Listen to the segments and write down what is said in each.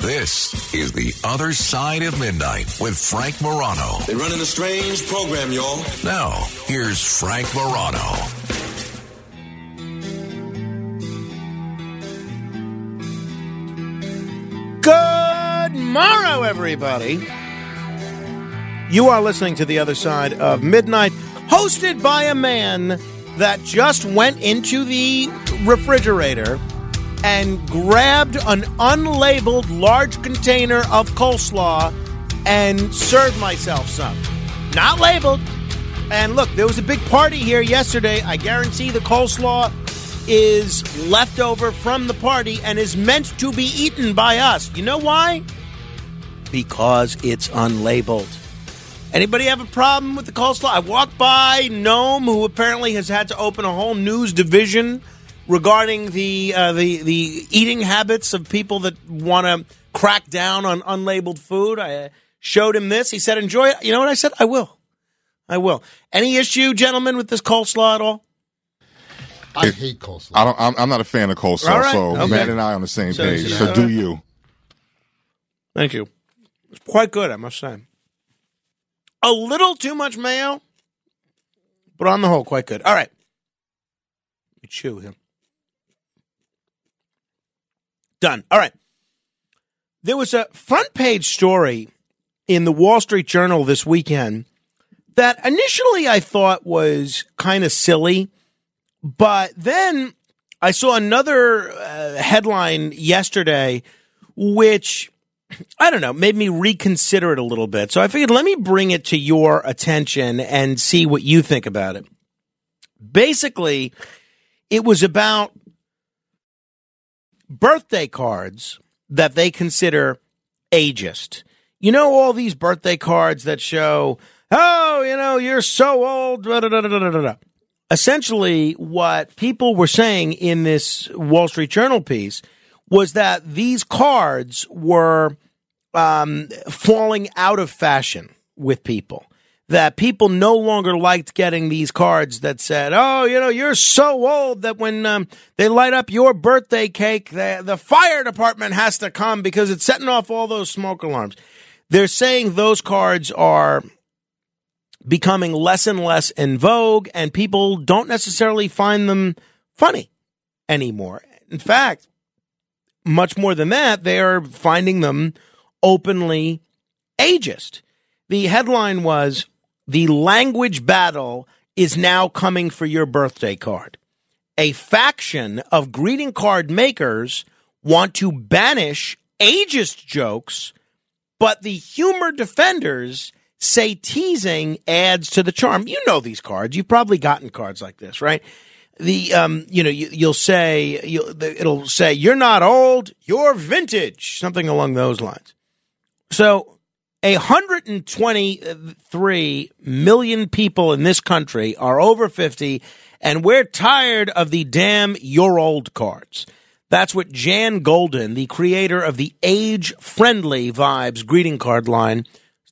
This is The Other Side of Midnight with Frank Morano. They're running a strange program, y'all. Now, here's Frank Morano. Good morrow, everybody. You are listening to The Other Side of Midnight, hosted by a man that just went into the refrigerator and grabbed an unlabeled large container of coleslaw and served myself some. Not labeled. And look, there was a big party here yesterday. I guarantee the coleslaw is leftover from the party and is meant to be eaten by us. You know why? Because it's unlabeled. Anybody have a problem with the coleslaw? I walked by Gnome, who apparently has had to open a whole news division regarding the uh, the the eating habits of people that want to crack down on unlabeled food. I uh, showed him this. He said, "Enjoy it." You know what I said? I will. I will. Any issue, gentlemen, with this coleslaw at all? I hate coleslaw. I don't. I'm, I'm not a fan of coleslaw, All right, so okay. Matt and I on the same So- page. so- So do you? Thank you. It's quite good, I must say. A little too much mayo, but on the whole, quite good. All right. You chew him. Done. All right. There was a front page story in the Wall Street Journal this weekend that initially I thought was kind of silly, but then I saw another uh, headline yesterday which I don't know, made me reconsider it a little bit. So I figured let me bring it to your attention and see what you think about it. Basically, it was about birthday cards that they consider ageist. You know, all these birthday cards that show, oh, you know, you're so old. Da, da, da. Essentially, what people were saying in this Wall Street Journal piece was that these cards were um, falling out of fashion with people. That people no longer liked getting these cards that said, "Oh, you know, you're so old that when um, they light up your birthday cake, the the fire department has to come because it's setting off all those smoke alarms." They're saying those cards are becoming less and less in vogue, and people don't necessarily find them funny anymore. In fact, much more than that, they are finding them openly ageist. The headline was The language battle is now coming for your birthday card. A faction of greeting card makers want to banish ageist jokes, but the humor defenders say teasing adds to the charm. You know these cards. You've probably gotten cards like this, right? the um you know you, you'll say you'll, it'll say you're not old you're vintage something along those lines so 123 million people in this country are over 50 and we're tired of the damn you're old cards. That's what jan golden the creator of the age friendly vibes greeting card line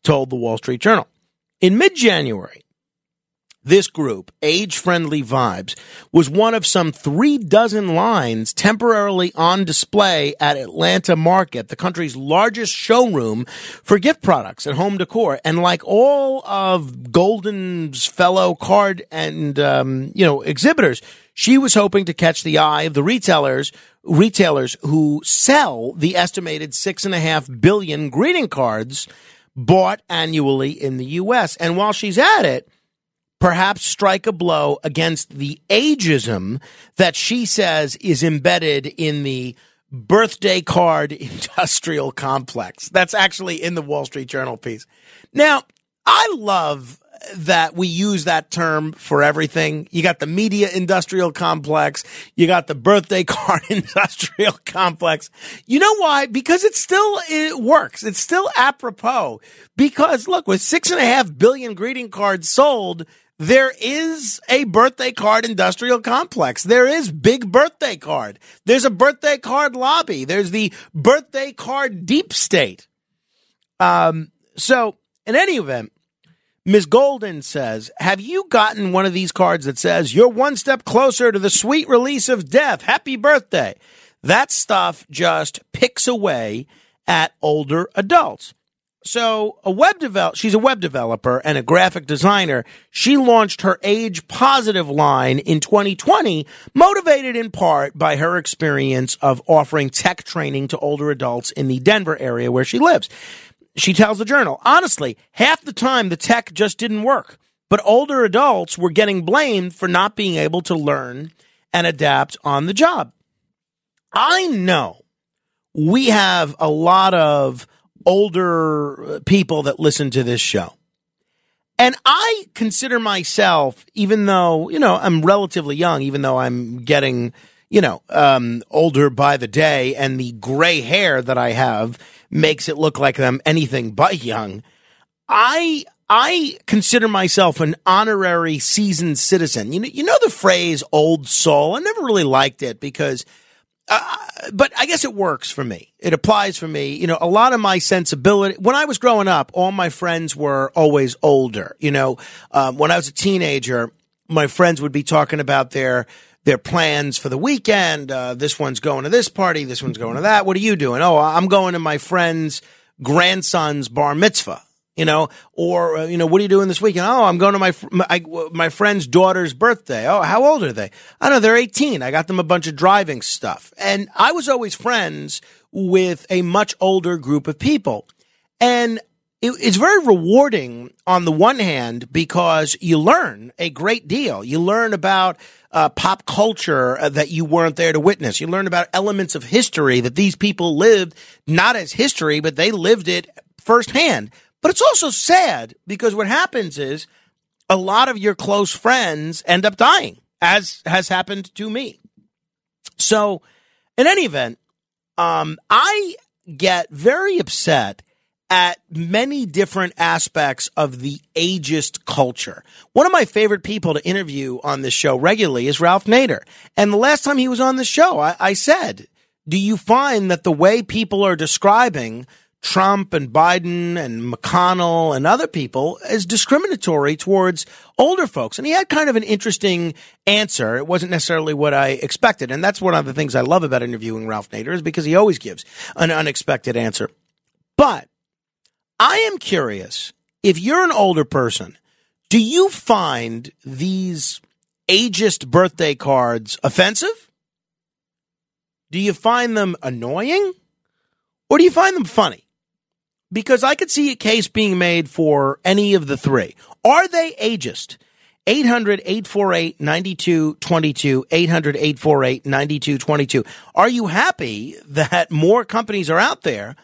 told the wall street journal. In mid-january this group, Age Friendly Vibes, was one of some three dozen lines temporarily on display at Atlanta Market, the country's largest showroom for gift products and home decor. And like all of Golden's fellow card and, um, you know, exhibitors, she was hoping to catch the eye of the retailers, retailers who sell the estimated six and a half billion greeting cards bought annually in the U.S. And while she's at it, perhaps strike a blow against the ageism that she says is embedded in the birthday card industrial complex. That's actually in the Wall Street Journal piece. Now, I love that we use that term for everything. You got the media industrial complex. You got the birthday card industrial complex. You know why? Because it still it works. It's still apropos. Because look, with six and a half billion greeting cards sold, there is a birthday card industrial complex. There is big birthday card. There's a birthday card lobby. There's the birthday card deep state. Um, so in any event, Ms. Golden says, Have you gotten one of these cards that says, You're one step closer to the sweet release of death? Happy birthday. That stuff just picks away at older adults. So a web develop, she's a web developer and a graphic designer. She launched her age positive line in 2020, motivated in part by her experience of offering tech training to older adults in the Denver area where she lives. She tells the journal, honestly, half the time the tech just didn't work, but older adults were getting blamed for not being able to learn and adapt on the job. I know we have a lot of older people that listen to this show. And I consider myself, even though, you know, I'm relatively young, even though I'm getting, you know, um, older by the day and the gray hair that I have makes it look like I'm anything but young. I, I consider myself an honorary seasoned citizen. You know, you know the phrase old soul? I never really liked it because uh, but I guess it works for me. It applies for me. You know, a lot of my sensibility, when I was growing up, all my friends were always older. You know, um, when I was a teenager, my friends would be talking about their, their plans for the weekend. Uh, this one's going to this party. This one's going to that. What are you doing? Oh, I'm going to my friend's grandson's bar mitzvah you know, or uh, you know, what are you doing this weekend? Oh, I'm going to my my, my friend's daughter's birthday. Oh, how old are they? I don't know. They're 18. I got them a bunch of driving stuff, and I was always friends with a much older group of people, and it, it's very rewarding on the one hand because you learn a great deal. You learn about uh, pop culture uh, that you weren't there to witness. You learn about elements of history that these people lived not as history, but they lived it firsthand. But it's also sad because what happens is a lot of your close friends end up dying, as has happened to me. So, in any event, um, I get very upset at many different aspects of the ageist culture. One of my favorite people to interview on this show regularly is Ralph Nader. And the last time he was on the show, I, I said, do you find that the way people are describing Trump and Biden and McConnell and other people as discriminatory towards older folks. And he had kind of an interesting answer. It wasn't necessarily what I expected. And that's one of the things I love about interviewing Ralph Nader is because he always gives an unexpected answer. But I am curious if you're an older person, do you find these ageist birthday cards offensive? Do you find them annoying? Or do you find them funny? Because I could see a case being made for any of the three. Are they ageist? 800 848 9222. 800 848 9222. Are you happy that more companies are out there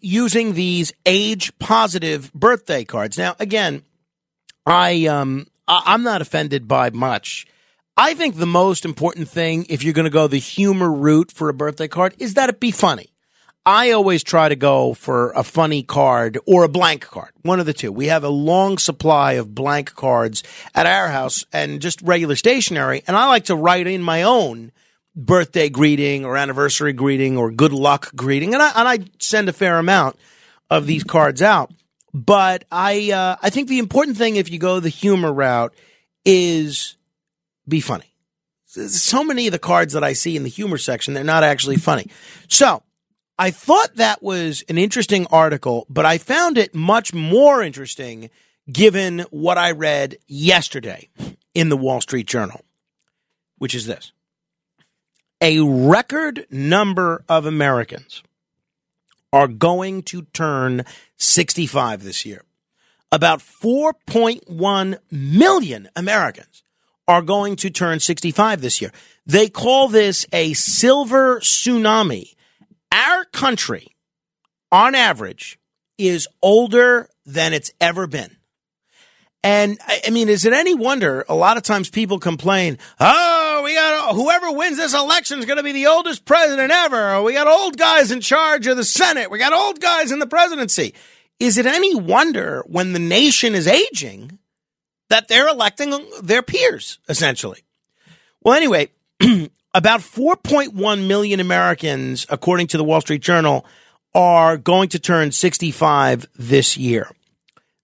using these age positive birthday cards? Now, again, I, um, I'm not offended by much. I think the most important thing, if you're going to go the humor route for a birthday card, is that it be funny. I always try to go for a funny card or a blank card, one of the two. We have a long supply of blank cards at our house and just regular stationery. And I like to write in my own birthday greeting or anniversary greeting or good luck greeting. And I, and I send a fair amount of these cards out. But I, uh, I think the important thing if you go the humor route is be funny. So many of the cards that I see in the humor section, they're not actually funny. So I thought that was an interesting article, but I found it much more interesting given what I read yesterday in the Wall Street Journal, which is this a record number of Americans are going to turn 65 this year. About 4.1 million Americans are going to turn 65 this year. They call this a silver tsunami our country, on average, is older than it's ever been. And I mean, is it any wonder? A lot of times people complain, "Oh, we got whoever wins this election is going to be the oldest president ever." We got old guys in charge of the Senate. We got old guys in the presidency. Is it any wonder when the nation is aging that they're electing their peers essentially? Well, anyway, about 4.1 million Americans, according to the Wall Street Journal, are going to turn 65 this year.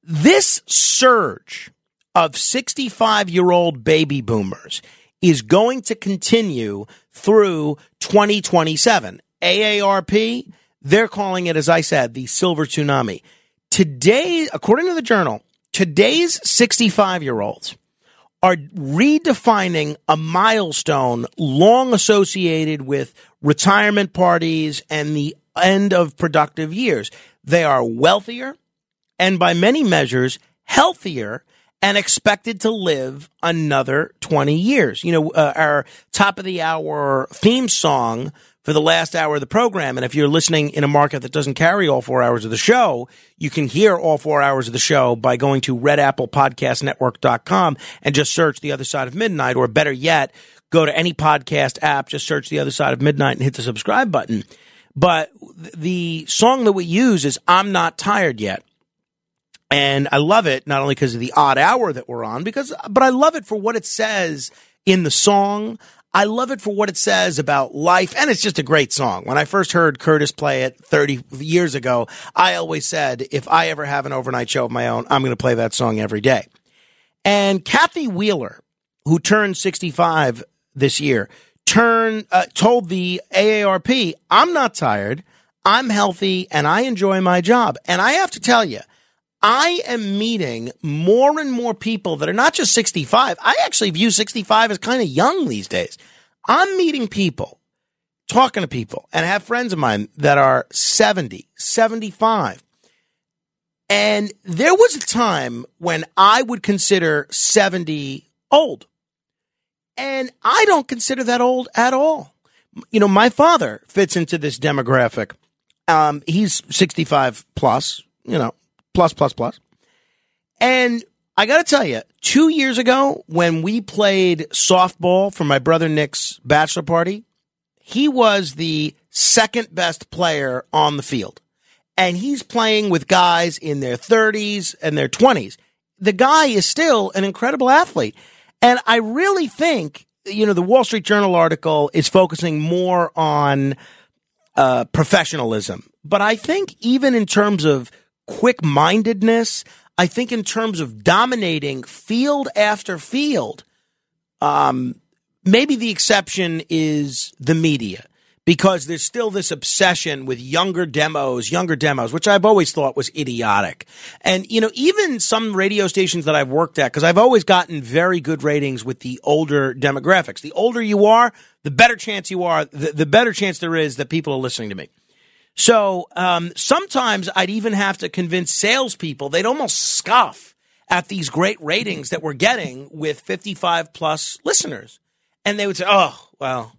This surge of 65 year old baby boomers is going to continue through 2027. AARP, They're calling it, as I said, the silver tsunami. Today, according to the journal, today's 65 year olds are redefining a milestone long associated with retirement parties and the end of productive years. They are wealthier and by many measures healthier and expected to live another 20 years. You know, uh, our top of the hour theme song for the last hour of the program. And if you're listening in a market that doesn't carry all four hours of the show, you can hear all four hours of the show by going to redapplepodcastnetwork.com and just search the other side of midnight, or better yet, go to any podcast app, just search the other side of midnight and hit the subscribe button. But the song that we use is I'm Not Tired Yet. And I love it not only because of the odd hour that we're on, because, but I love it for what it says in the song. I love it for what it says about life. And it's just a great song. When I first heard Curtis play it 30 years ago, I always said, if I ever have an overnight show of my own, I'm going to play that song every day. And Kathy Wheeler, who turned 65 this year, turn uh, told the AARP, "I'm not tired. I'm healthy and I enjoy my job." And I have to tell you, I am meeting more and more people that are not just 65. I actually view 65 as kind of young these days. I'm meeting people, talking to people, and I have friends of mine that are 70, 75. And there was a time when I would consider 70 old. And I don't consider that old at all. You know, my father fits into this demographic. Um, he's 65 plus, you know, plus, plus, plus. And I got to tell you, two years ago, when we played softball for my brother Nick's bachelor party, he was the second best player on the field. And he's playing with guys in their 30s and their 20s. The guy is still an incredible athlete. And I really think, you know, the Wall Street Journal article is focusing more on uh, professionalism. But I think even in terms of quick mindedness, I think in terms of dominating field after field, um, maybe the exception is the media because there's still this obsession with younger demos, younger demos, which I've always thought was idiotic. And, you know, even some radio stations that I've worked at, because I've always gotten very good ratings with the older demographics. The older you are, the better chance you are, the, the better chance there is that people are listening to me. So um, sometimes I'd even have to convince salespeople, they'd almost scoff at these great ratings that we're getting with 55 plus listeners. And they would say, oh, well,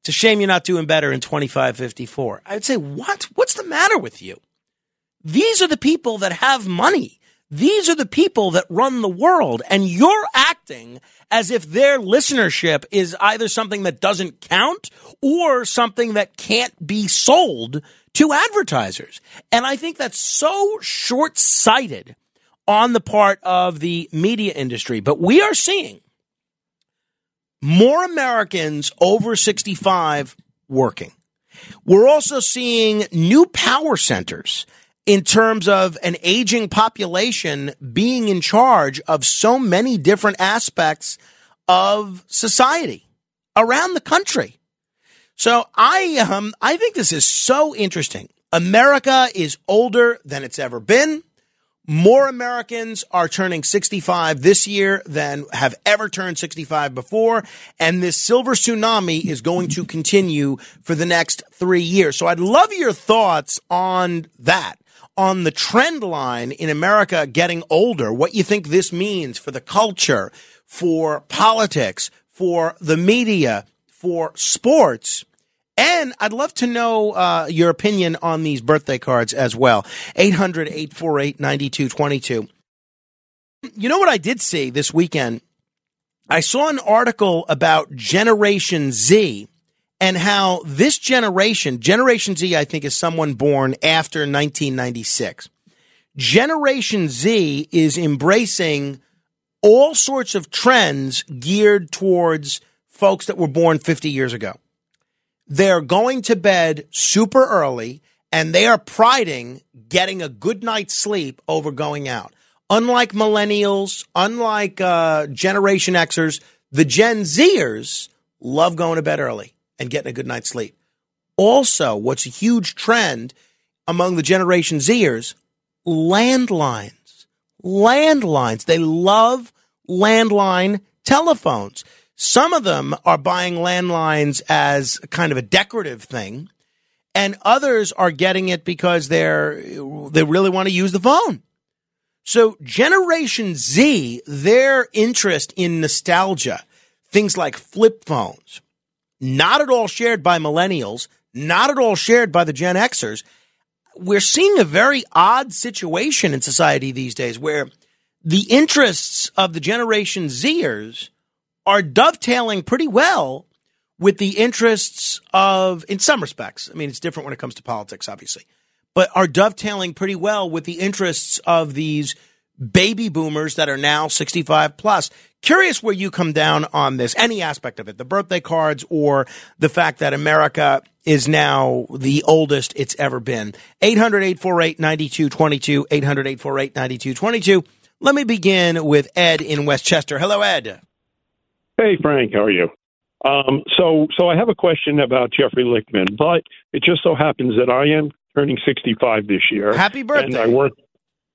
it's a shame you're not doing better in 2554. I would say, what? What's the matter with you? These are the people that have money. These are the people that run the world. And you're acting as if their listenership is either something that doesn't count or something that can't be sold to advertisers. And I think that's so short sighted on the part of the media industry. But we are seeing more Americans over 65 working. We're also seeing new power centers in terms of an aging population being in charge of so many different aspects of society around the country. So I um I think this is so interesting. America is older than it's ever been. More Americans are turning 65 this year than have ever turned 65 before. And this silver tsunami is going to continue for the next three years. So I'd love your thoughts on that, on the trend line in America getting older, what you think this means for the culture, for politics, for the media, for sports. And I'd love to know uh, your opinion on these birthday cards as well. 800 848 9222. You know what I did see this weekend? I saw an article about Generation Z and how this generation, Generation Z, I think is someone born after 1996. Generation Z is embracing all sorts of trends geared towards folks that were born 50 years ago. They're going to bed super early and they are priding getting a good night's sleep over going out. Unlike millennials, unlike uh, Generation Xers, the Gen Zers love going to bed early and getting a good night's sleep. Also, what's a huge trend among the Generation Zers? Landlines. Landlines. They love landline telephones. Some of them are buying landlines as kind of a decorative thing, and others are getting it because they're they really want to use the phone. So Generation Z, their interest in nostalgia, things like flip phones, not at all shared by millennials, not at all shared by the Gen Xers. We're seeing a very odd situation in society these days where the interests of the Generation Zers are dovetailing pretty well with the interests of, in some respects, I mean, it's different when it comes to politics, obviously, but are dovetailing pretty well with the interests of these baby boomers that are now 65 plus. Curious where you come down on this, any aspect of it, the birthday cards or the fact that America is now the oldest it's ever been. 800 848 9222, 800 848 9222. Let me begin with Ed in Westchester. Hello, Ed. Hey, Frank, how are you? Um, so, so I have a question about Jeffrey Lichtman, but it just so happens that I am turning 65 this year. Happy birthday. And I work.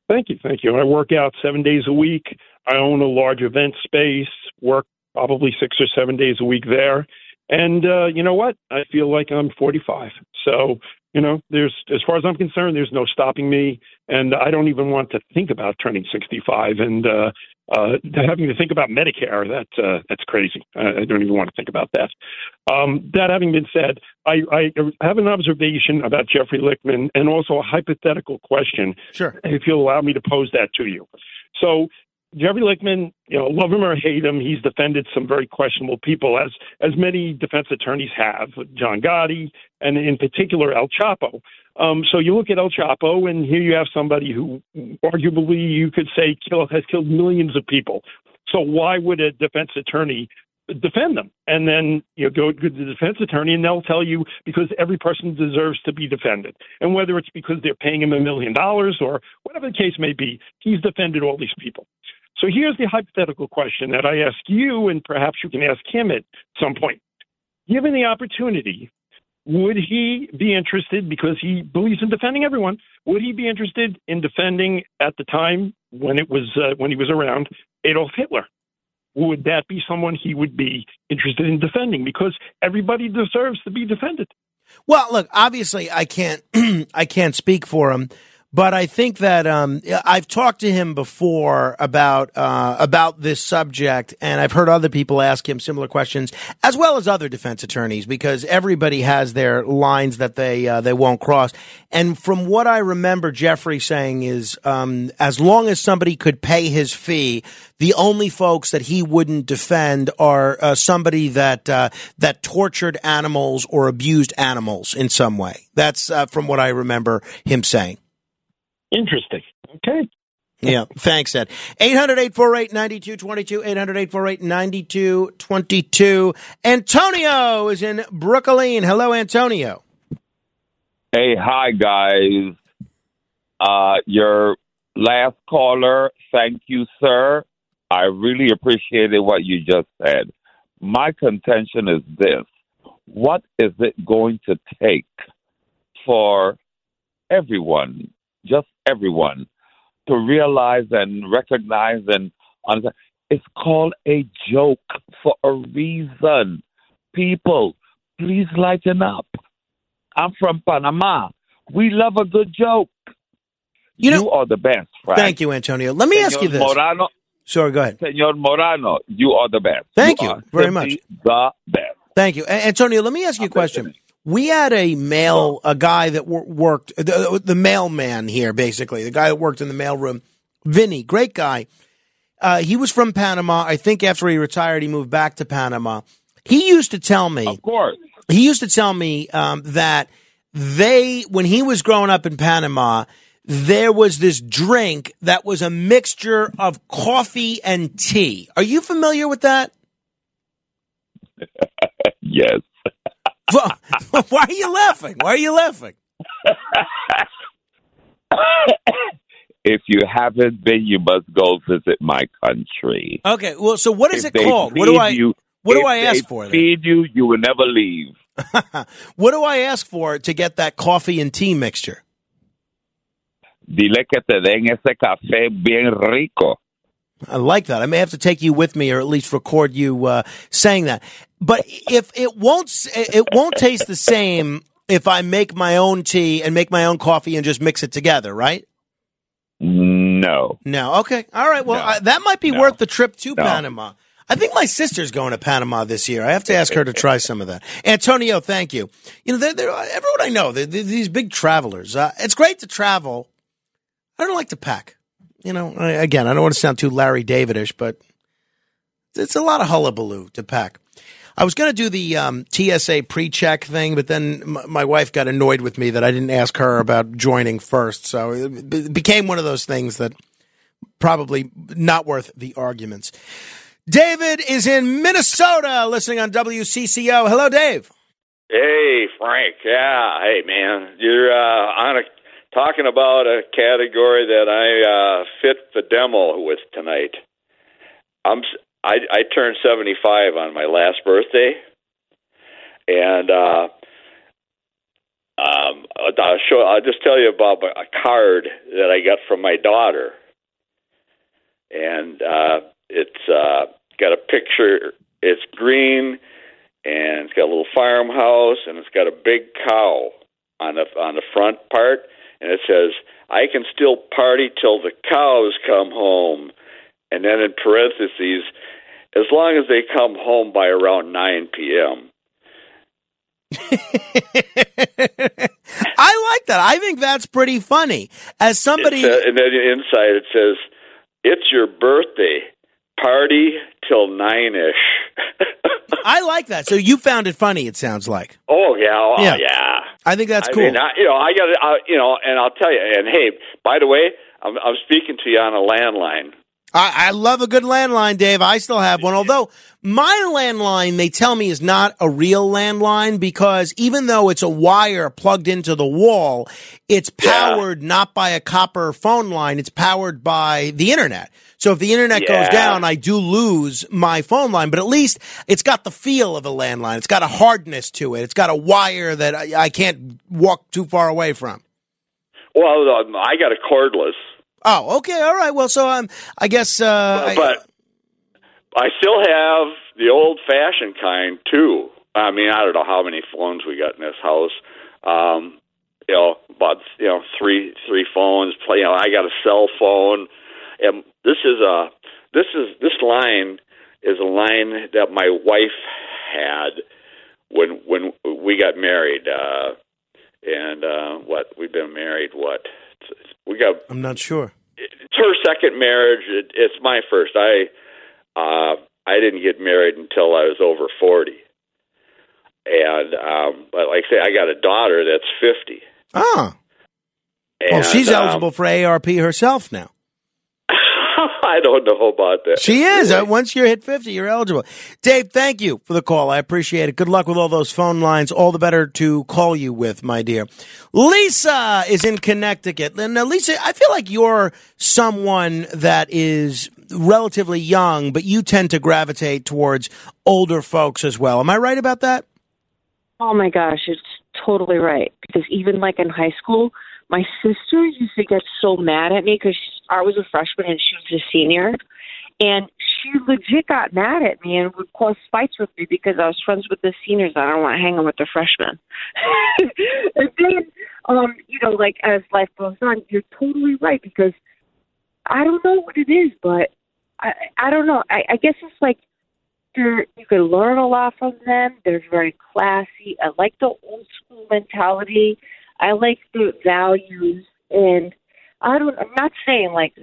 Thank you, thank you. I work out seven days a week. I own a large event space. Work probably six or seven days a week there. And uh, you know what? I feel like I'm 45. So you know, there's as far as I'm concerned, there's no stopping me, and I don't even want to think about turning 65 and uh, uh, having to think about Medicare. That uh, that's crazy. I don't even want to think about that. Um, that having been said, I, I have an observation about Jeffrey Lichtman and also a hypothetical question. Sure. If you'll allow me to pose that to you. So Jeffrey Lichtman, you know, love him or hate him, he's defended some very questionable people, as as many defense attorneys have, John Gotti, and in particular El Chapo. Um, so you look at El Chapo, and here you have somebody who, arguably, you could say, kill, has killed millions of people. So why would a defense attorney defend them? And then you know, go to the defense attorney, and they'll tell you because every person deserves to be defended, and whether it's because they're paying him a million dollars or whatever the case may be, he's defended all these people. So here's the hypothetical question that I ask you, and perhaps you can ask him at some point. Given the opportunity, would he be interested, because he believes in defending everyone, would he be interested in defending at the time when it was uh, when he was around Adolf Hitler? Would that be someone he would be interested in defending? Because everybody deserves to be defended. Well, look, obviously, I can't I can't speak for him. But I think that um, I've talked to him before about uh, about this subject, and I've heard other people ask him similar questions, as well as other defense attorneys, because everybody has their lines that they uh, they won't cross. And from what I remember, Jeffrey saying is, um, as long as somebody could pay his fee, the only folks that he wouldn't defend are uh, somebody that uh, that tortured animals or abused animals in some way. That's uh, from what I remember him saying. Interesting. Okay. Yeah. Thanks, Ed. 800 848 9222. 800 848 9222. Antonio is in Brooklyn. Hello, Antonio. Hey, hi, guys. Uh, your last caller, thank you, sir. I really appreciated what you just said. My contention is this what is it going to take for everyone, just everyone, to realize and recognize and understand? It's called a joke for a reason. People, please lighten up. I'm from Panama. We love a good joke. You know- are the best, Frank. Thank you, Antonio. Let me ask you this. Morano, sure, go ahead. Senor Morano, you are the best. Thank you are very much. The best. Thank you. Antonio, let me ask you a question. We had a mail, a guy that wor- worked, the, the mailman here, basically, the guy that worked in the mailroom, Vinny, great guy. Uh, he was from Panama. I think after he retired, he moved back to Panama. He used to tell me, Of course. he used to tell me um, that they, when he was growing up in Panama, there was this drink that was a mixture of coffee and tea. Are you familiar with that? Yes. Why are you laughing? Why are you laughing? If you haven't been, you must go visit my country. Okay, well, so what is If it called? What do I You, what do I ask for? Then? Feed you, you will never leave. what do I ask for to get that coffee and tea mixture? Dile que te den ese café bien rico. I like that. I may have to take you with me, or at least record you uh, saying that. But if it won't, it won't taste the same if I make my own tea and make my own coffee and just mix it together, right? No. No. Okay. All right. Well, No. I, that might be No. worth the trip to No. Panama. I think my sister's going to Panama this year. I have to ask her to try some of that. Antonio, thank you. You know, they're, they're, everyone I know, they're, they're these big travelers. Uh, it's great to travel. I don't like to pack. You know, again, I don't want to sound too Larry Davidish, but it's a lot of hullabaloo to pack. I was going to do the um, TSA pre-check thing, but then m- my wife got annoyed with me that I didn't ask her about joining first. So it be- became one of those things that probably not worth the arguments. David is in Minnesota listening on WCCO. Hello, Dave. Hey, Frank. Yeah. Hey, man. You're uh, on a talking about a category that I uh, fit the demo with tonight. I'm I turned 75 on my last birthday, and uh, um, I'll show. I'll just tell you about a card that I got from my daughter, and uh, it's uh, got a picture. It's green and it's got a little farmhouse and it's got a big cow on the on the front part and it says I can still party till the cows come home and then in parentheses as long as they come home by around 9 p.m. I like that. I think that's pretty funny. As somebody, and then inside it says it's your birthday party till 9ish. I like that. So you found it funny. It sounds like. oh yeah, oh, Yeah. yeah. I think that's I cool. mean, I, you know, I got to, you know, and I'll tell you. And hey, by the way, I'm, I'm speaking to you on a landline. I, I love a good landline, Dave. I still have one. Although my landline, they tell me, is not a real landline because even though it's a wire plugged into the wall, it's Yeah. powered not by a copper phone line. It's powered by the internet. So if the internet goes down, I do lose my phone line, but at least it's got the feel of a landline. It's got a hardness to it. It's got a wire that I, I can't walk too far away from. Well, um, I got a cordless, Oh, okay. All right. Well, so um, I guess, uh, I- but I still have the old-fashioned kind too. I mean, I don't know how many phones we got in this house. Um, you know, about you know three three phones. You know, I got a cell phone, and this is a this is this line is a line that my wife had when when we got married. Uh, and uh, what we've been married what we got I'm not sure. it's her second marriage. It, it's my first. I uh, I didn't get married until I was over forty, and um, but like I say, I got a daughter that's fifty. Oh. And, Well, she's um, eligible for ARP herself now. I don't know about that. She is. Really? Uh, once you hit 50, you're eligible. Dave, thank you for the call. I appreciate it. Good luck with all those phone lines. All the better to call you with, my dear. Lisa is in Connecticut. And uh, Lisa, I feel like you're someone that is relatively young, but you tend to gravitate towards older folks as well. Am I right about that? Oh my gosh, it's totally right. Because even like in high school, my sister used to get so mad at me because I was a freshman and she was a senior, and she legit got mad at me and would cause fights with me because I was friends with the seniors. I don't want to hang out with the freshmen. and then, um, you know, like as life goes on, you're totally right because I don't know what it is, but I I don't know. I, I guess it's like they're you can learn a lot from them. They're very classy. I like the old school mentality. I like the values and I don't I'm not saying like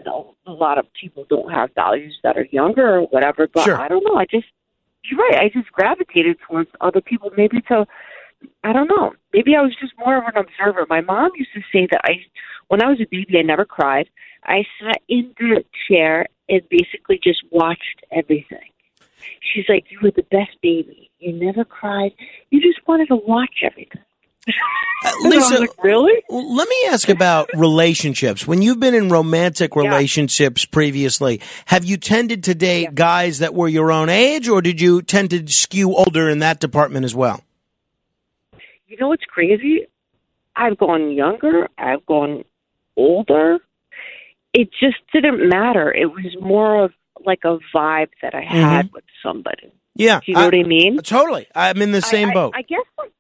a lot of people don't have values that are younger or whatever, but Sure. I don't know. I just you're right. I just gravitated towards other people maybe to I don't know. Maybe I was just more of an observer. My mom used to say that I when I was a baby I never cried. I sat in the chair and basically just watched everything. She's like, You were the best baby. You never cried. You just wanted to watch everything. Uh, I Lisa, like, really? Let me ask about relationships. When you've been in romantic relationships previously, have you tended to date guys that were your own age, or did you tend to skew older in that department as well? you know what's crazy? I've gone younger. I've gone older. It just didn't matter. It was more of like a vibe that I had with somebody. Yeah, Do you know what I mean? Totally, I'm in the same I, boat. I, I guess like,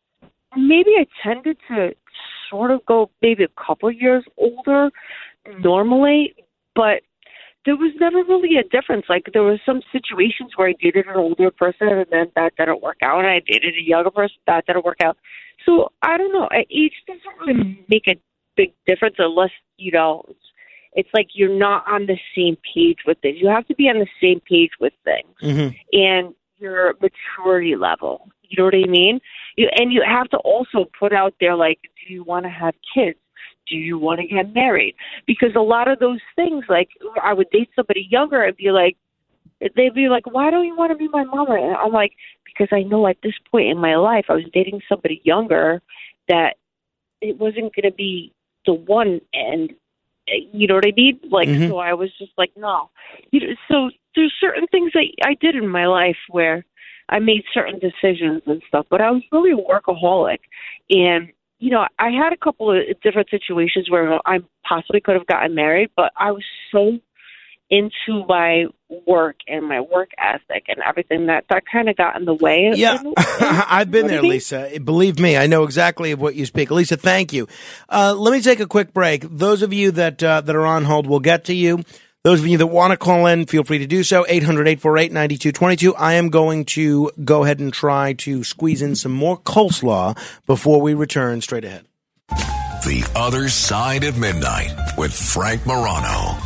maybe I tended to sort of go maybe a couple years older normally, but there was never really a difference. Like there was some situations where I dated an older person and then that didn't work out, and I dated a younger person that didn't work out. So I don't know. Age doesn't really make a big difference unless you know. It's, it's like you're not on the same page with things. You have to be on the same page with things hmm and your maturity level. You know what I mean? You, and you have to also put out there like, do you want to have kids? Do you want to get married? Because a lot of those things, like I would date somebody younger and be like, they'd be like, why don't you want to be my mama? And I'm like, because I know at this point in my life, I was dating somebody younger that it wasn't going to be the one, and you know what I mean? Like, Mhm. so I was just like, no. You know, so there's certain things that I did in my life where I made certain decisions and stuff, but I was really a workaholic, and you know, I had a couple of different situations where I possibly could have gotten married, but I was so into my work and my work ethic and everything that that kind of got in the way. Yeah, I've been there. Lisa. Believe me, I know exactly of what you speak. Lisa, thank you. Uh, let me take a quick break. Those of you that uh, that are on hold, we'll get to you. Those of you that want to call in, feel free to do so. 800-848-9222. I am going to go ahead and try to squeeze in some more coleslaw before we return straight ahead. The Other Side of Midnight with Frank Morano.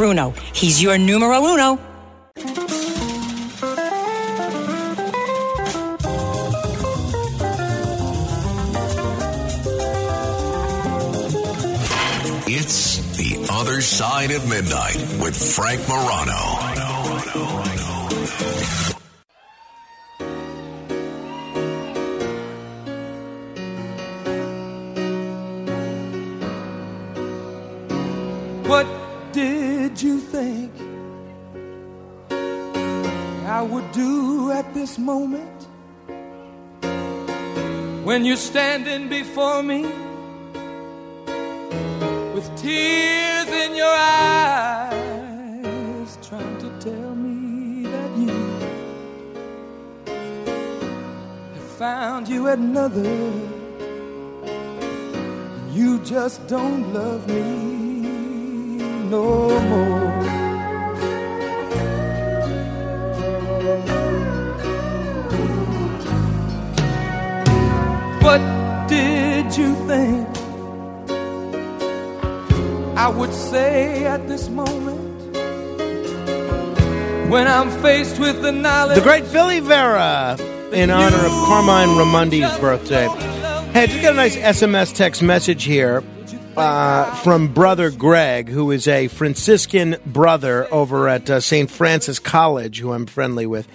He's your numero uno. It's The Other Side of Midnight with Frank Morano. What you think I would do at this moment when you're standing before me with tears in your eyes, trying to tell me that you have found you another? and You just don't love me no more. What did you think I would say at this moment when I'm faced with the knowledge? The great Billy Vera in honor of Carmine Ramundi's birthday. Hey, just got a nice SMS text message here uh, from brother Greg, who is a Franciscan brother over at uh, St. Francis College, who I'm friendly with.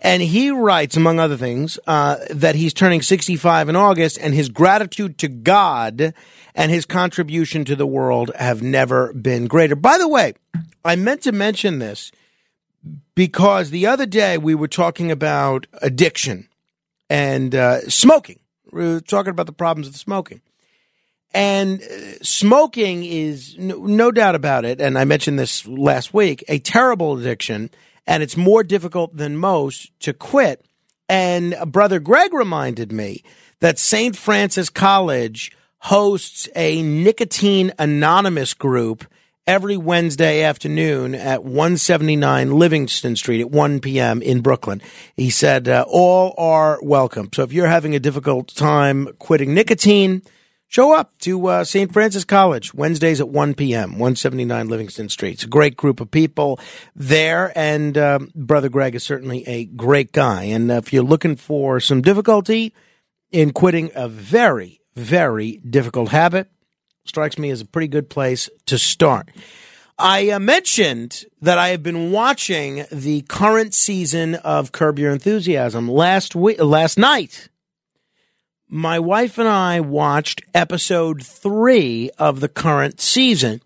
And he writes, among other things, uh, that he's turning 65 in August, and his gratitude to God and his contribution to the world have never been greater. By the way, I meant to mention this because the other day we were talking about addiction and uh, smoking. We were talking about the problems of smoking. And uh, smoking is no, no doubt about it, and I mentioned this last week, a terrible addiction, and it's more difficult than most to quit. And brother Greg reminded me that St. Francis College hosts a nicotine anonymous group every Wednesday afternoon at 179 Livingston Street at 1 p.m. in Brooklyn. He said uh, all are welcome. So if you're having a difficult time quitting nicotine, show up to uh, St. Francis College Wednesdays at 1 p.m., 179 Livingston Street. It's a great group of people there, and um, Brother Greg is certainly a great guy. And if you're looking for some difficulty in quitting a very, very difficult habit, strikes me as a pretty good place to start. I uh, mentioned that I have been watching the current season of Curb Your Enthusiasm last week, last night my wife and I watched episode three of the current season.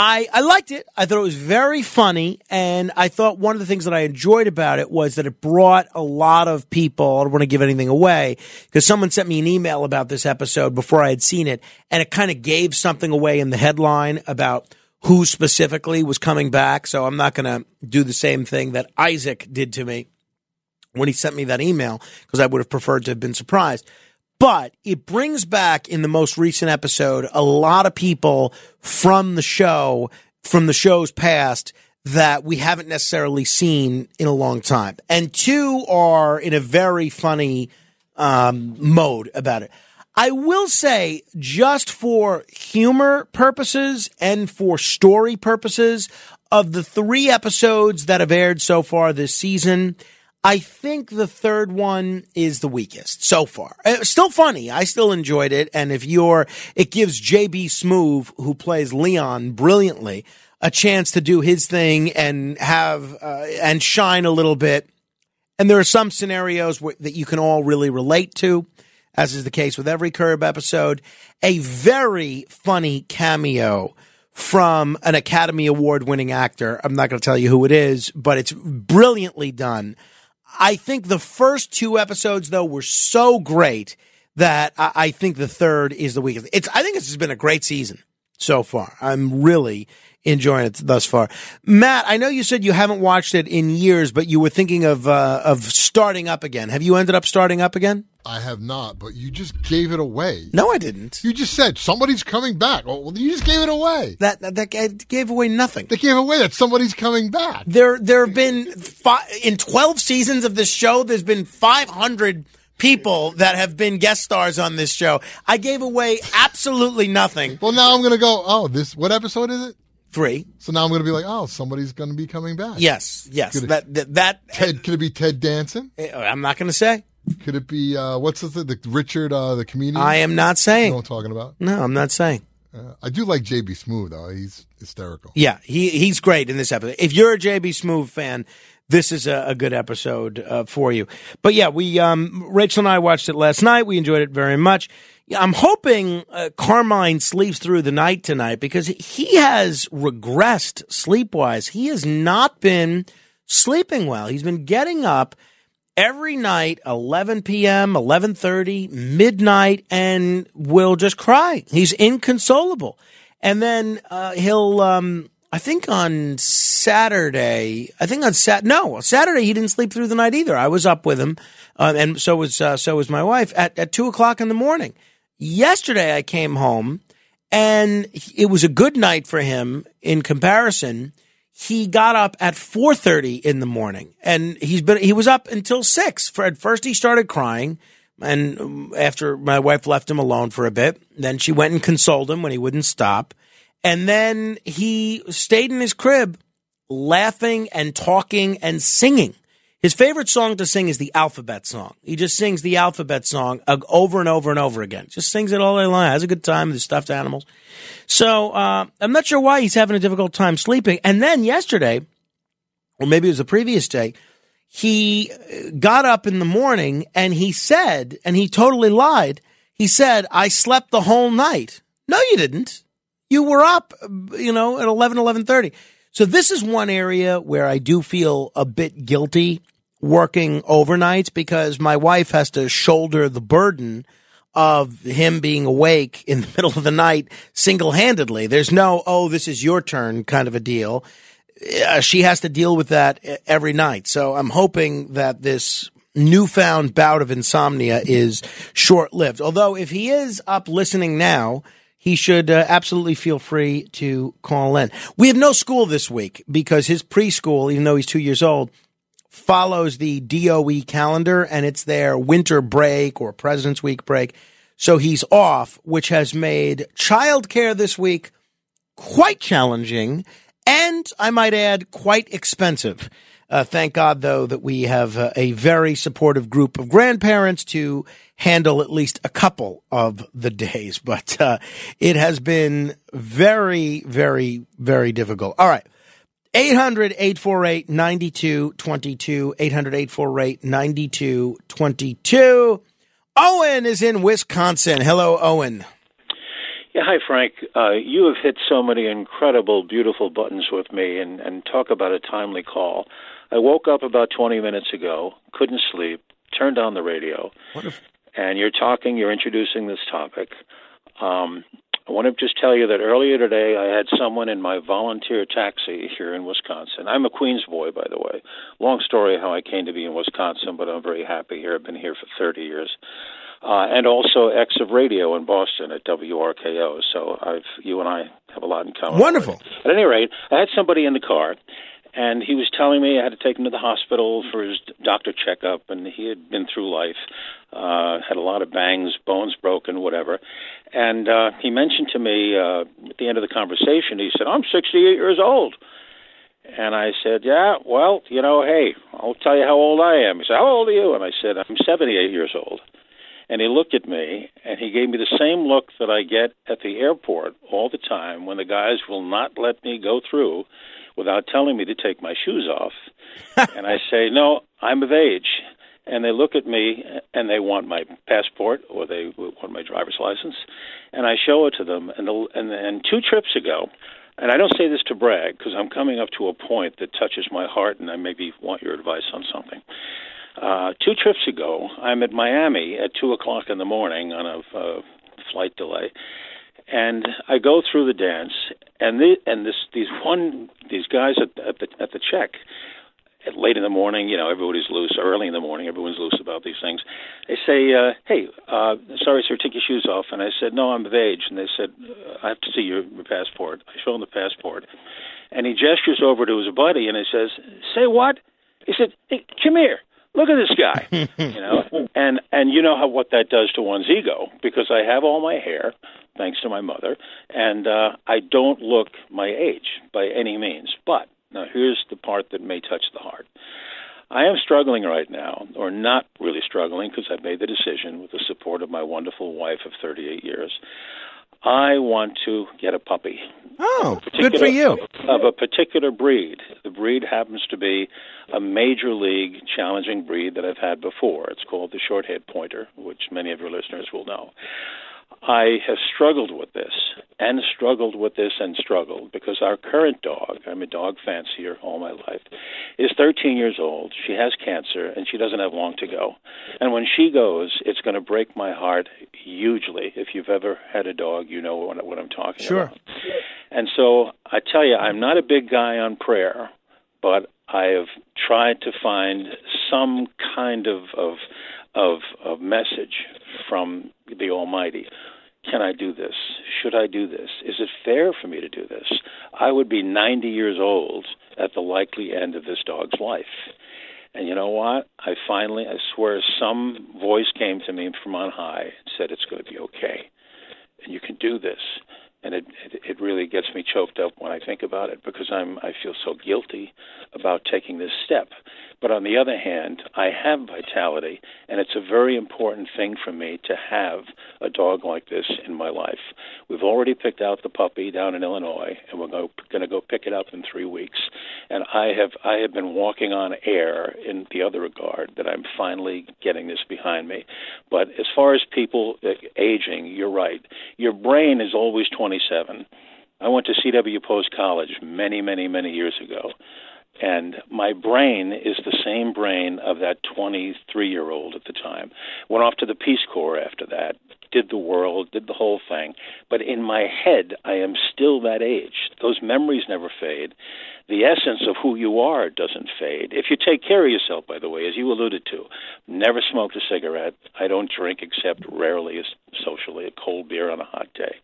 I, I liked it. I thought it was very funny. And I thought one of the things that I enjoyed about it was that it brought a lot of people. I don't want to give anything away because someone sent me an email about this episode before I had seen it. And it kind of gave something away in the headline about who specifically was coming back. So I'm not going to do the same thing that Isaac did to me when he sent me that email because I would have preferred to have been surprised. But it brings back in the most recent episode a lot of people from the show, from the show's past that we haven't necessarily seen in a long time. And two are in a very funny um, mode about it. I will say, just for humor purposes and for story purposes, of the three episodes that have aired so far this season, I think the third one is the weakest so far. Uh, still funny. I still enjoyed it. And if you're, it gives JB Smoove, who plays Leon brilliantly, a chance to do his thing and have, uh, and shine a little bit. And there are some scenarios where, that you can all really relate to, as is the case with every Curb episode. A very funny cameo from an Academy Award winning actor. I'm not going to tell you who it is, but it's brilliantly done. I think the first two episodes though were so great that I, I think the third is the weakest. It's I think this has been a great season so far. I'm really enjoying it thus far. Matt, I know you said you haven't watched it in years, but you were thinking of uh, of starting up again. Have you ended up starting up again? I have not, but you just gave it away. No, I didn't. You just said somebody's coming back. Oh, well, you just gave it away. That that, that gave away nothing. They gave away that somebody's coming back. There there have been five, in 12 seasons of this show there's been 500 people that have been guest stars on this show. I gave away absolutely nothing. Well, now I'm going to go, "Oh, this what episode is it?" Three. So now I'm going to be like, oh, somebody's going to be coming back. Yes, yes. Could it- that, that that Ted, could it be Ted Danson? Eh, I'm not going to say. Could it be uh, what's the, the Richard uh, the comedian? I am not saying. You know what I'm talking about. No, I'm not saying. Uh, I do like JB Smoove though. He's hysterical. Yeah, he he's great in this episode. If you're a JB Smoove fan, this is a, a good episode uh, for you. But yeah, we um, Rachel and I watched it last night. We enjoyed it very much. I'm hoping uh, Carmine sleeps through the night tonight because he has regressed sleep wise. He has not been sleeping well. He's been getting up every night 11 p.m 11.30 midnight and will just cry. He's inconsolable. And then uh, he'll um, i think on saturday i think on sat no saturday he didn't sleep through the night either. I was up with him uh, and so was uh, so was my wife at, at 2 o'clock in the morning. Yesterday i came home and it was a good night for him in comparison he got up at 4:30 in the morning and he's been he was up until 6 for at first he started crying and um, after my wife left him alone for a bit then she went and consoled him when he wouldn't stop. And then he stayed in his crib laughing and talking and singing his favorite song to sing is the alphabet song. He just sings the alphabet song over and over and over again. Just sings it all day long. Has a good time with the stuffed animals. So uh, I'm not sure why he's having a difficult time sleeping. And then yesterday, or maybe it was the previous day, he uh, got up in the morning and he said, and he totally lied. He said, "I slept the whole night." No, you didn't. You were up, uh, you know, at 11, 11.30. So this is one area where I do feel a bit guilty working overnights because my wife has to shoulder the burden of him being awake in the middle of the night single handedly. There's no, oh, this is your turn kind of a deal. Uh, she has to deal with that every night. So I'm hoping that this newfound bout of insomnia is short lived. Although if he is up listening now, he should uh, absolutely feel free to call in. We have no school this week because his preschool, even though he's two years old, follows the DOE calendar and it's their winter break or President's Week break. So he's off, which has made childcare this week quite challenging and I might add quite expensive. Uh, thank God, though, that we have uh, a very supportive group of grandparents to handle at least a couple of the days. But uh, it has been very, very, very difficult. All right. 800 848 9222. 800 848 9222. Owen is in Wisconsin. Hello, Owen. Yeah, hi, Frank. Uh, you have hit so many incredible, beautiful buttons with me, and, and talk about a timely call. I woke up about 20 minutes ago, couldn't sleep, turned on the radio, Wonderful. and you're talking, you're introducing this topic. Um, I want to just tell you that earlier today I had someone in my volunteer taxi here in Wisconsin. I'm a Queens boy, by the way. Long story how I came to be in Wisconsin, but I'm very happy here. I've been here for 30 years uh, and also ex of radio in Boston at WRKO. So I've you and I have a lot in common. Wonderful. At any rate, I had somebody in the car, and he was telling me I had to take him to the hospital for his doctor checkup, and he had been through life, uh, had a lot of bangs, bones broken, whatever. And uh, he mentioned to me uh, at the end of the conversation, he said, "I'm 68 years old." And I said, Yeah, well, you know, hey, I'll tell you how old I am. He said, How old are you? And I said, I'm 78 years old. And he looked at me and he gave me the same look that I get at the airport all the time when the guys will not let me go through without telling me to take my shoes off. and I say, No, I'm of age. And they look at me and they want my passport or they want my driver's license. And I show it to them. And, the, and, and two trips ago, and I don't say this to brag because I'm coming up to a point that touches my heart and I maybe want your advice on something. Uh, two trips ago, I'm at Miami at two o'clock in the morning on a uh, flight delay, and I go through the dance, and the, and this these one these guys at, at the at the check at late in the morning, you know, everybody's loose. Early in the morning, everyone's loose about these things. They say, uh, "Hey, uh, sorry, sir, take your shoes off." And I said, "No, I'm of age." And they said, "I have to see your, your passport." I show him the passport, and he gestures over to his buddy and he says, "Say what?" He said, "Hey, come here." Look at this guy you know and and you know how what that does to one's ego because i have all my hair thanks to my mother and uh i don't look my age by any means but now here's the part that may touch the heart I am struggling right now, or not really struggling, because I've made the decision with the support of my wonderful wife of 38 years. I want to get a puppy. Oh, good for you. Of a particular breed. Breed happens to be a major league challenging breed that I've had before. It's called the short haired pointer, which many of your listeners will know. I have struggled with this and struggled with this and struggled because our current dog, I'm a dog fancier all my life, is 13 years old. She has cancer and she doesn't have long to go. And when she goes, it's going to break my heart hugely. If you've ever had a dog, you know what, what I'm talking sure. about. Sure. And so I tell you, I'm not a big guy on prayer, but I have tried to find some kind of, of of of message from the Almighty. Can I do this? Should I do this? Is it fair for me to do this? I would be 90 years old at the likely end of this dog's life. And you know what? I finally, I swear, some voice came to me from on high and said, It's going to be okay. And you can do this and it, it it really gets me choked up when I think about it because I'm I feel so guilty about taking this step. But on the other hand, I have vitality, and it's a very important thing for me to have a dog like this in my life. We've already picked out the puppy down in Illinois, and we're going to go pick it up in three weeks. And I have I have been walking on air in the other regard that I'm finally getting this behind me. But as far as people uh, aging, you're right. Your brain is always 27. I went to C.W. Post College many, many, many years ago and my brain is the same brain of that 23 year old at the time. Went off to the Peace Corps after that, did the world, did the whole thing. But in my head, I am still that age. Those memories never fade. The essence of who you are doesn't fade. If you take care of yourself, by the way, as you alluded to, never smoked a cigarette. I don't drink except rarely, socially, a cold beer on a hot day.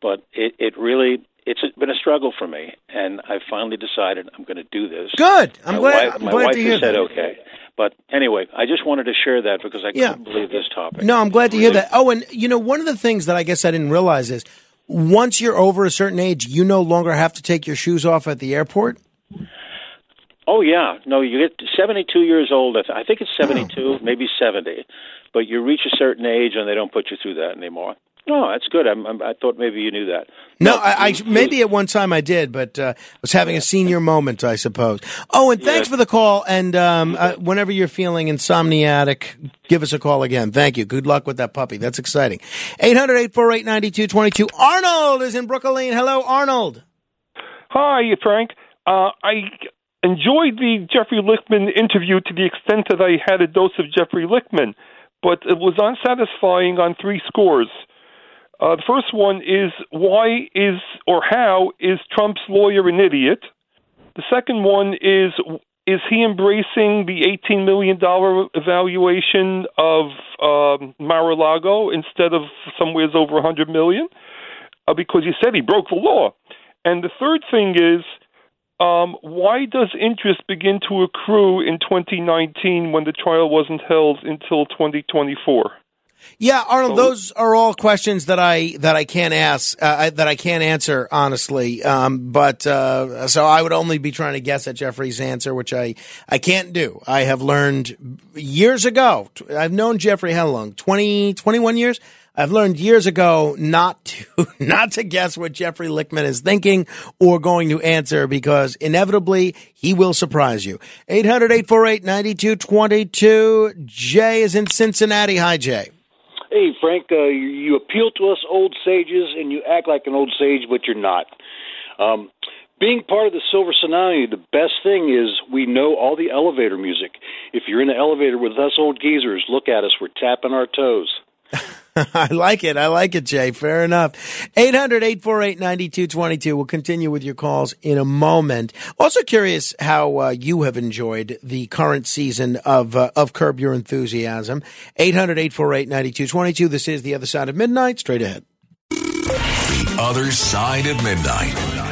But it, it really it's been a struggle for me, and I finally decided I'm going to do this. Good. I'm my glad- Wife, I'm my glad wife to hear said that. okay, but anyway, I just wanted to share that because I Yeah. couldn't believe this topic. No, I'm glad to hear that. Oh, and you know, one of the things that I guess I didn't realize is once you're over a certain age, you no longer have to take your shoes off at the airport. Oh yeah, no, you get 72 years old. I think it's Oh. 72, maybe 70, but you reach a certain age and they don't put you through that anymore. No, that's good. I'm, I'm, I thought maybe you knew that. No, I, I maybe at one time I did, but uh, was having a senior moment, I suppose. Oh, and thanks for the call. And um, uh, whenever you're feeling insomniatic, give us a call again. Thank you. Good luck with that puppy. That's exciting. 800-848-9222. Arnold is in Brooklyn. Hello, Arnold. Hi, Frank. Uh, I enjoyed the Jeffrey Lichtman interview to the extent that I had a dose of Jeffrey Lichtman, but it was unsatisfying on three scores. Uh, the first one is why is or how is Trump's lawyer an idiot? The second one is is he embracing the eighteen million dollar evaluation of um, Mar-a-Lago instead of somewheres over a hundred million? Uh, because he said he broke the law. And the third thing is um, why does interest begin to accrue in 2019 when the trial wasn't held until 2024? Yeah, Arnold, those are all questions that I that I can't ask uh, that I can't answer honestly. Um, but uh, so I would only be trying to guess at Jeffrey's answer, which I I can't do. I have learned years ago. I've known Jeffrey how long? 20, 21 years. I've learned years ago not to not to guess what Jeffrey Lichtman is thinking or going to answer because inevitably he will surprise you. 800-848-9222. Jay is in Cincinnati. Hi, Jay. Hey, Frank, uh, you, appeal to us old sages and you act like an old sage, but you're not. Um, being part of the Silver Tsunami, the best thing is we know all the elevator music. If you're in the elevator with us old geezers, look at us. We're tapping our toes. I like it. I like it, Jay. Fair enough. 800-848-9222. We'll continue with your calls in a moment. Also curious how uh, you have enjoyed the current season of uh, of Curb Your Enthusiasm. 800-848-9222. This is The Other Side of Midnight. Straight ahead. The Other Side of Midnight.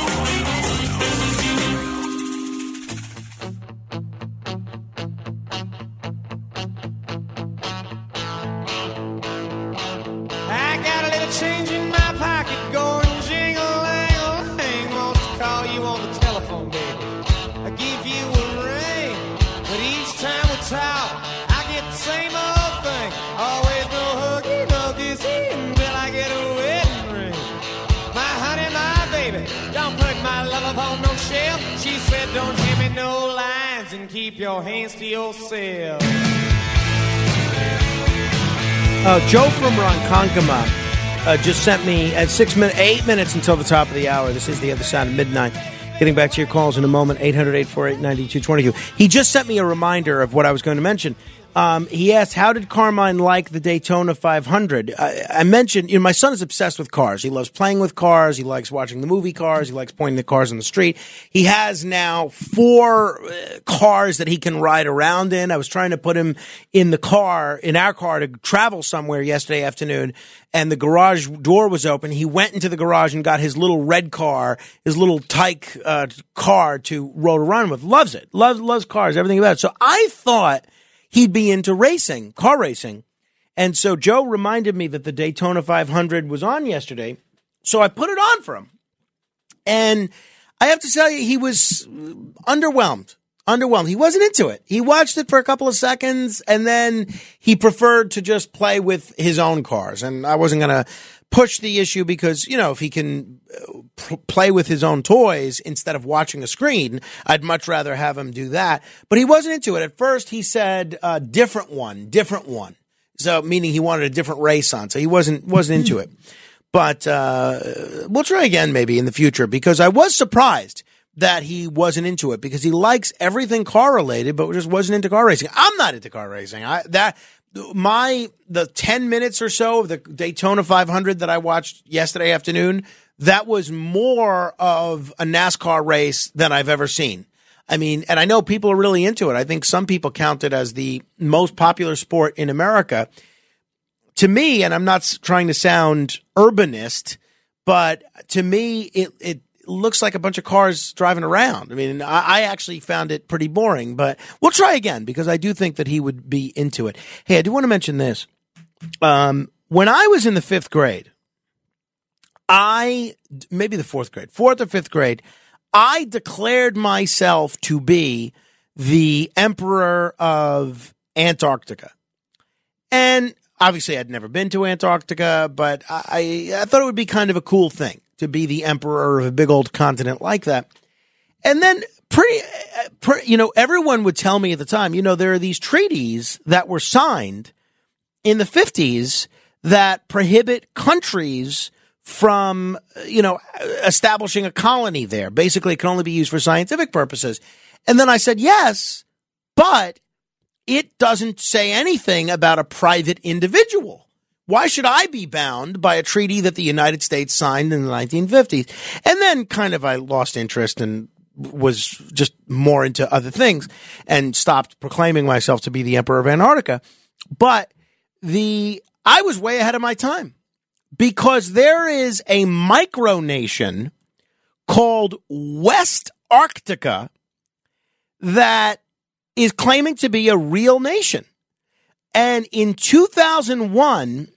Your hands to yourself. Uh, Joe from Ronkonkoma uh, just sent me at six minutes, eight minutes until the top of the hour. This is the other side of midnight. Getting back to your calls in a moment, 800 848 9222. He just sent me a reminder of what I was going to mention. Um, he asked, How did Carmine like the Daytona 500? I, I mentioned, you know, my son is obsessed with cars. He loves playing with cars. He likes watching the movie cars. He likes pointing the cars on the street. He has now four uh, cars that he can ride around in. I was trying to put him in the car, in our car, to travel somewhere yesterday afternoon, and the garage door was open. He went into the garage and got his little red car, his little Tyke uh, car to roll around with. Loves it. Loves loves cars. Everything about it. So I thought he'd be into racing, car racing. And so Joe reminded me that the Daytona 500 was on yesterday. So I put it on for him. And I have to tell you, he was underwhelmed. Underwhelmed. He wasn't into it. He watched it for a couple of seconds and then he preferred to just play with his own cars. And I wasn't going to push the issue because, you know, if he can uh, play with his own toys instead of watching a screen, I'd much rather have him do that. But he wasn't into it. At first, he said, uh, different one, different one. So, meaning he wanted a different race on. So he wasn't, wasn't into it. But, uh, we'll try again maybe in the future because I was surprised that he wasn't into it because he likes everything car related, but just wasn't into car racing. I'm not into car racing. I, that, my the 10 minutes or so of the Daytona 500 that I watched yesterday afternoon, that was more of a NASCAR race than I've ever seen. I mean, and I know people are really into it. I think some people count it as the most popular sport in America. To me, and I'm not trying to sound urbanist, but to me, it, it looks like a bunch of cars driving around. I mean, I, I actually found it pretty boring, but we'll try again because I do think that he would be into it. Hey, I do want to mention this. Um, when I was in the fifth grade, I, maybe the fourth grade, fourth or fifth grade, I declared myself to be the emperor of Antarctica. And obviously, I'd never been to Antarctica, but I, I thought it would be kind of a cool thing to be the emperor of a big old continent like that. And then pretty, uh, pre- you know, everyone would tell me at the time, you know, there are these treaties that were signed in the 50s that prohibit countries from, you know, establishing a colony there. Basically, it can only be used for scientific purposes. And then I said, yes, but it doesn't say anything about a private individual. Why should I be bound by a treaty that the United States signed in the 1950s? And then kind of I lost interest and was just more into other things and stopped proclaiming myself to be the emperor of Antarctica. But the I was way ahead of my time because there is a micronation called West Arctica that is claiming to be a real nation. And in 2001,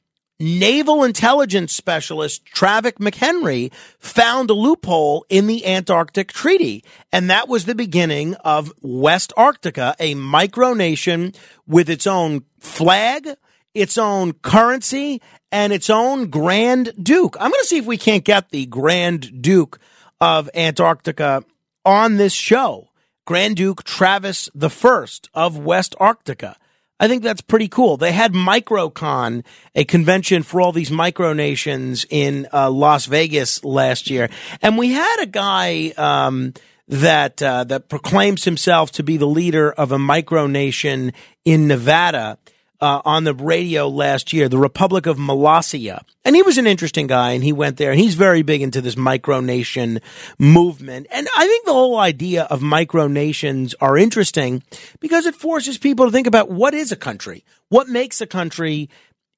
naval intelligence specialist Travis McHenry found a loophole in the Antarctic Treaty. And that was the beginning of Westarctica, a micronation with its own flag, its own currency, and its own Grand Duke. I'm going to see if we can't get the Grand Duke of Antarctica on this show. Grand Duke Travis First of Westarctica. I think that's pretty cool. They had MicroCon, a convention for all these micronations in uh, Las Vegas last year, and we had a guy um, that uh, that proclaims himself to be the leader of a micronation in Nevada uh, on the radio last year, the Republic of Molossia. And he was an interesting guy, and he went there, and he's very big into this micronation movement. And I think the whole idea of micronations are interesting because it forces people to think about what is a country, what makes a country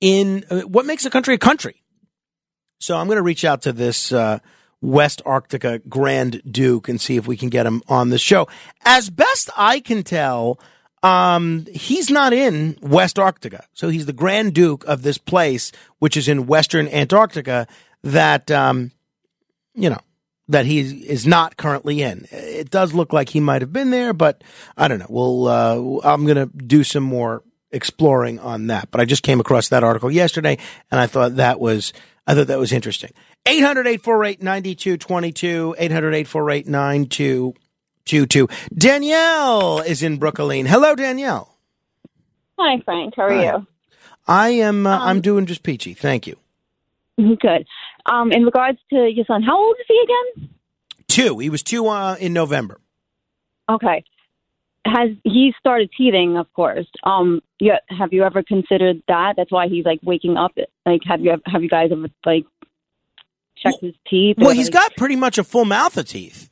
in uh, what makes a country a country. So I'm going to reach out to this. Uh, Westarctica Grand Duke and see if we can get him on the show. As best I can tell, um, he's not in Westarctica. So he's the Grand Duke of this place, which is in Western Antarctica that, um, you know, that he is not currently in. It does look like he might have been there, but I don't know. We'll, uh, I'm going to do some more exploring on that. But I just came across that article yesterday and I thought that was, I thought that was interesting. 800 848 9222, 800 848 9222. Danielle is in Brooklyn. Hello, Danielle. Hi, Frank. How are Hi. you? I am, uh, I'm doing just peachy. Thank you. Good. Um, in regards to your son, how old is he again? Two. He was two uh, in November. Okay. Has he started teething? Of course. Um, yeah. Have you ever considered that? That's why he's like waking up. Like, have you have you guys ever like checked his teeth? Well, he's like- got pretty much a full mouth of teeth.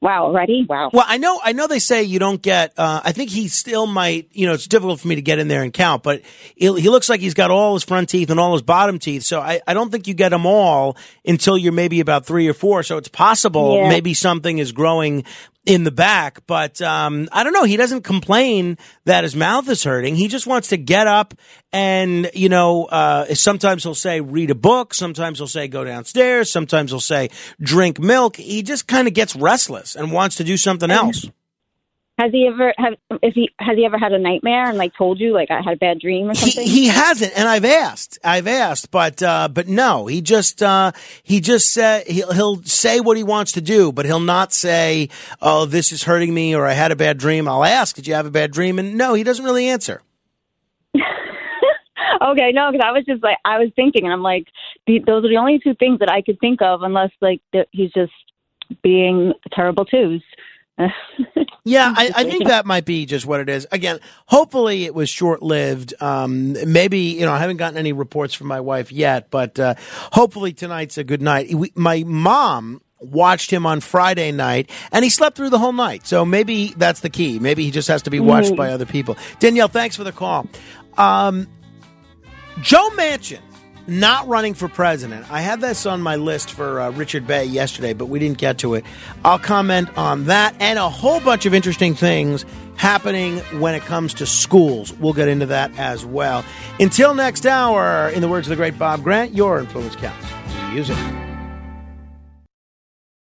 Wow, already? Wow. Well, I know, I know they say you don't get, uh, I think he still might, you know, it's difficult for me to get in there and count, but he, he looks like he's got all his front teeth and all his bottom teeth. So I, I don't think you get them all until you're maybe about three or four. So it's possible Yeah. maybe something is growing in the back, but, um, I don't know. He doesn't complain that his mouth is hurting. He just wants to get up and, you know, uh, sometimes he'll say read a book. Sometimes he'll say go downstairs. Sometimes he'll say drink milk. He just kind of gets restless and wants to do something else. Has he ever have if he has he ever had a nightmare and like told you like I had a bad dream or something? He hasn't, and I've asked, I've asked, but uh, but no, he just uh, he just said he'll, he'll say what he wants to do, but he'll not say, "Oh, this is hurting me," or "I had a bad dream." I'll ask, "Did you have a bad dream?" And no, he doesn't really answer. okay, no, because I was just like I was thinking, and I'm like, those are the only two things that I could think of, unless like he's just being terrible twos. Yeah, I, I think that might be just what it is. Again, hopefully it was short lived. Um, maybe, you know, I haven't gotten any reports from my wife yet, but uh, hopefully tonight's a good night. We, my mom watched him on Friday night and he slept through the whole night. So maybe that's the key. Maybe he just has to be watched Mhm. by other people. Danielle, thanks for the call. Um, Joe Manchin not running for president. I had this on my list for uh, Richard Bey yesterday, but we didn't get to it. I'll comment on that and a whole bunch of interesting things happening when it comes to schools. We'll get into that as well. Until next hour, in the words of the great Bob Grant, your influence counts. Use it.